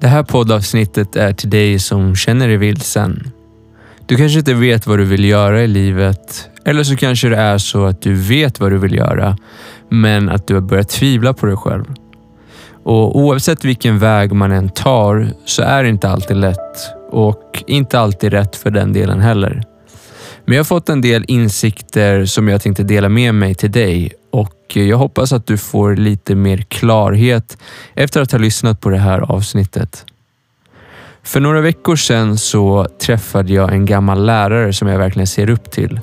Det här poddavsnittet är till dig som känner dig vilsen. Du kanske inte vet vad du vill göra i livet. Eller så kanske det är så att du vet vad du vill göra, men att du har börjat tvivla på dig själv. Och Oavsett vilken väg man än tar så är det inte alltid lätt och inte alltid rätt för den delen heller. Men jag har fått en del insikter som jag tänkte dela med mig till dig och jag hoppas att du får lite mer klarhet efter att ha lyssnat på det här avsnittet. För några veckor sedan så träffade jag en gammal lärare som jag verkligen ser upp till.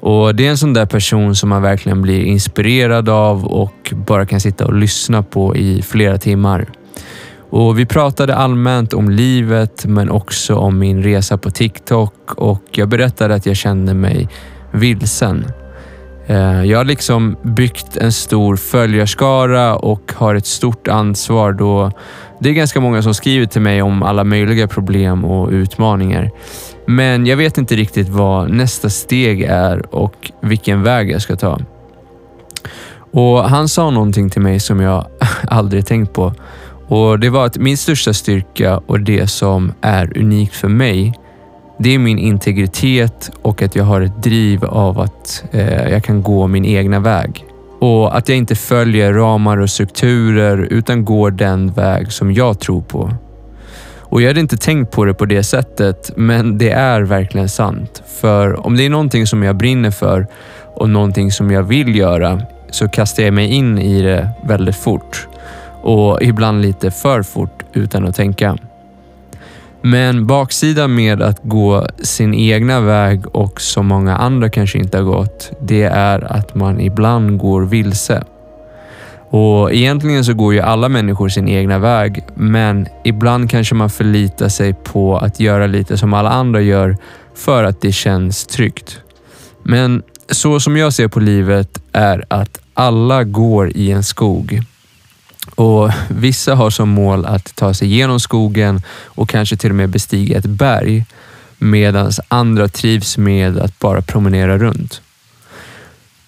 Och Det är en sån där person som man verkligen blir inspirerad av och bara kan sitta och lyssna på i flera timmar. Och Vi pratade allmänt om livet men också om min resa på TikTok och jag berättade att jag kände mig vilsen. Eh, jag har liksom byggt en stor följarskara och har ett stort ansvar då det är ganska många som skriver till mig om alla möjliga problem och utmaningar. Men jag vet inte riktigt vad nästa steg är och vilken väg jag ska ta. Och Han sa någonting till mig som jag aldrig tänkt på och Det var att min största styrka och det som är unikt för mig det är min integritet och att jag har ett driv av att eh, jag kan gå min egna väg. Och att jag inte följer ramar och strukturer utan går den väg som jag tror på. Och Jag hade inte tänkt på det på det sättet, men det är verkligen sant. För om det är någonting som jag brinner för och någonting som jag vill göra så kastar jag mig in i det väldigt fort. Och ibland lite för fort utan att tänka. Men baksidan med att gå sin egna väg och som många andra kanske inte har gått, det är att man ibland går vilse. Och Egentligen så går ju alla människor sin egna väg, men ibland kanske man förlitar sig på att göra lite som alla andra gör för att det känns tryggt. Men så som jag ser på livet är att alla går i en skog och Vissa har som mål att ta sig genom skogen och kanske till och med bestiga ett berg medan andra trivs med att bara promenera runt.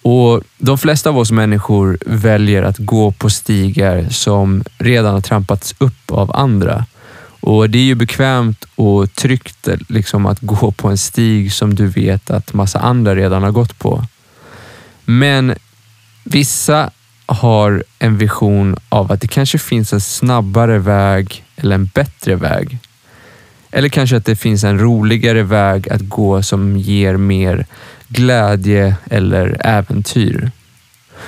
Och De flesta av oss människor väljer att gå på stigar som redan har trampats upp av andra. Och Det är ju bekvämt och tryggt liksom att gå på en stig som du vet att massa andra redan har gått på. Men vissa har en vision av att det kanske finns en snabbare väg eller en bättre väg. Eller kanske att det finns en roligare väg att gå som ger mer glädje eller äventyr.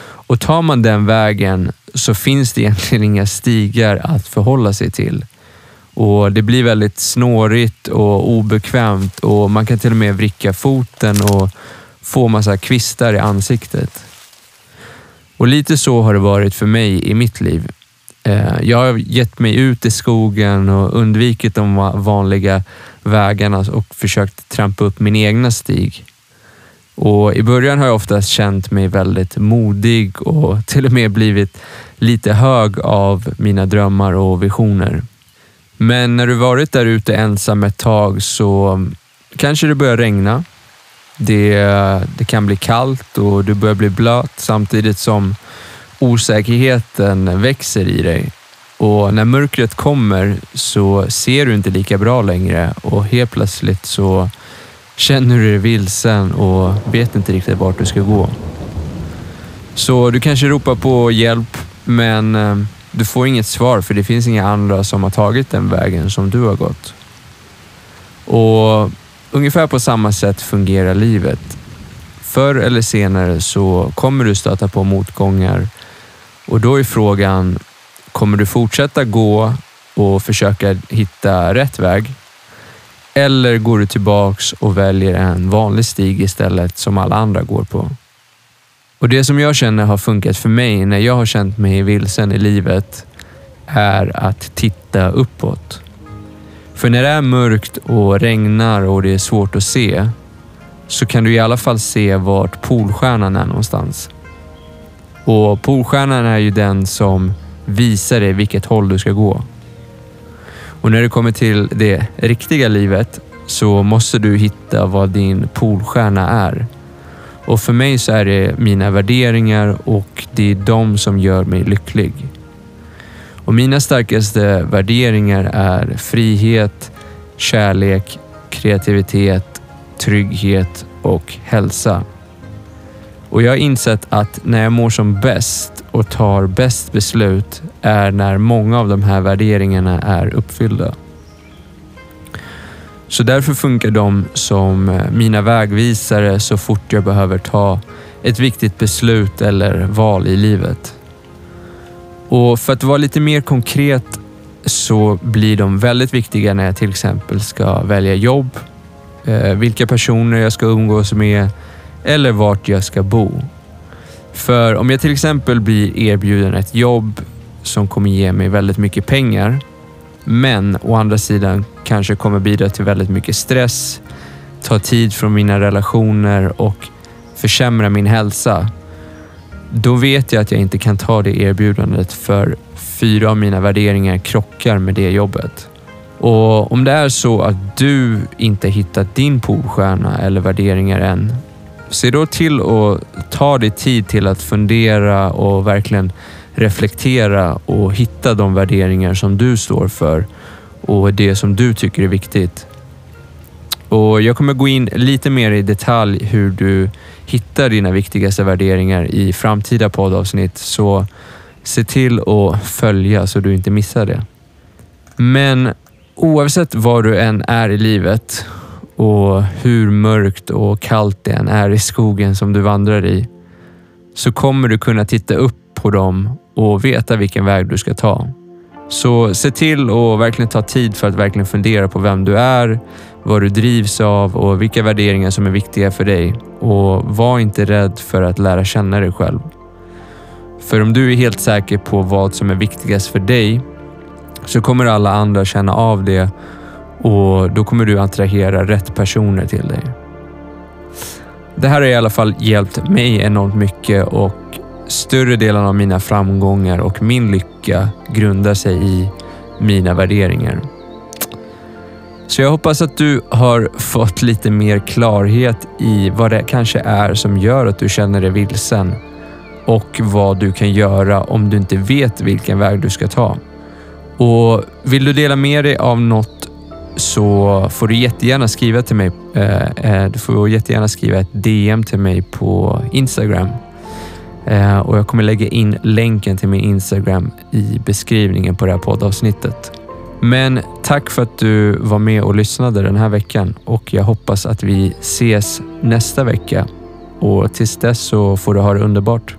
Och tar man den vägen så finns det egentligen inga stigar att förhålla sig till. Och Det blir väldigt snårigt och obekvämt och man kan till och med vricka foten och få massa kvistar i ansiktet. Och lite så har det varit för mig i mitt liv. Eh, jag har gett mig ut i skogen och undvikit de vanliga vägarna och försökt trampa upp min egna stig. Och I början har jag oftast känt mig väldigt modig och till och med blivit lite hög av mina drömmar och visioner. Men när du varit där ute ensam ett tag så kanske det börjar regna det, det kan bli kallt och du börjar bli blöt samtidigt som osäkerheten växer i dig. Och när mörkret kommer så ser du inte lika bra längre och helt plötsligt så känner du dig vilsen och vet inte riktigt vart du ska gå. Så du kanske ropar på hjälp, men eh, du får inget svar för det finns inga andra som har tagit den vägen som du har gått. Och Ungefär på samma sätt fungerar livet. Förr eller senare så kommer du stöta på motgångar och då är frågan, kommer du fortsätta gå och försöka hitta rätt väg? Eller går du tillbaks och väljer en vanlig stig istället som alla andra går på? Och Det som jag känner har funkat för mig när jag har känt mig vilsen i livet är att titta uppåt. För när det är mörkt och regnar och det är svårt att se så kan du i alla fall se vart Polstjärnan är någonstans. Och Polstjärnan är ju den som visar dig vilket håll du ska gå. Och när det kommer till det riktiga livet så måste du hitta vad din polstjärna är. Och för mig så är det mina värderingar och det är de som gör mig lycklig. Och mina starkaste värderingar är frihet, kärlek, kreativitet, trygghet och hälsa. Och jag har insett att när jag mår som bäst och tar bäst beslut är när många av de här värderingarna är uppfyllda. Så därför funkar de som eh, mina vägvisare så fort jag behöver ta ett viktigt beslut eller val i livet. Och för att vara lite mer konkret så blir de väldigt viktiga när jag till exempel ska välja jobb, eh, vilka personer jag ska umgås med eller vart jag ska bo. För om jag till exempel blir erbjuden ett jobb som kommer ge mig väldigt mycket pengar, men å andra sidan kanske kommer bidra till väldigt mycket stress, ta tid från mina relationer och försämra min hälsa. Då vet jag att jag inte kan ta det erbjudandet för fyra av mina värderingar krockar med det jobbet. Och om det är så att du inte hittat din polstjärna eller värderingar än, se då till att ta dig tid till att fundera och verkligen reflektera och hitta de värderingar som du står för och det som du tycker är viktigt. Och Jag kommer gå in lite mer i detalj hur du hittar dina viktigaste värderingar i framtida poddavsnitt, så se till att följa så du inte missar det. Men oavsett var du än är i livet och hur mörkt och kallt det än är i skogen som du vandrar i, så kommer du kunna titta upp på dem och veta vilken väg du ska ta. Så se till att verkligen ta tid för att verkligen fundera på vem du är, vad du drivs av och vilka värderingar som är viktiga för dig. Och var inte rädd för att lära känna dig själv. För om du är helt säker på vad som är viktigast för dig så kommer alla andra känna av det och då kommer du attrahera rätt personer till dig. Det här har i alla fall hjälpt mig enormt mycket och större delen av mina framgångar och min lycka grundar sig i mina värderingar. Så jag hoppas att du har fått lite mer klarhet i vad det kanske är som gör att du känner dig vilsen och vad du kan göra om du inte vet vilken väg du ska ta. Och Vill du dela med dig av något så får du jättegärna skriva till mig. Eh, eh, du får jättegärna skriva ett DM till mig på Instagram Eh, och jag kommer lägga in länken till min Instagram i beskrivningen på det här poddavsnittet. Men tack för att du var med och lyssnade den här veckan och jag hoppas att vi ses nästa vecka. Och tills dess så får du ha det underbart.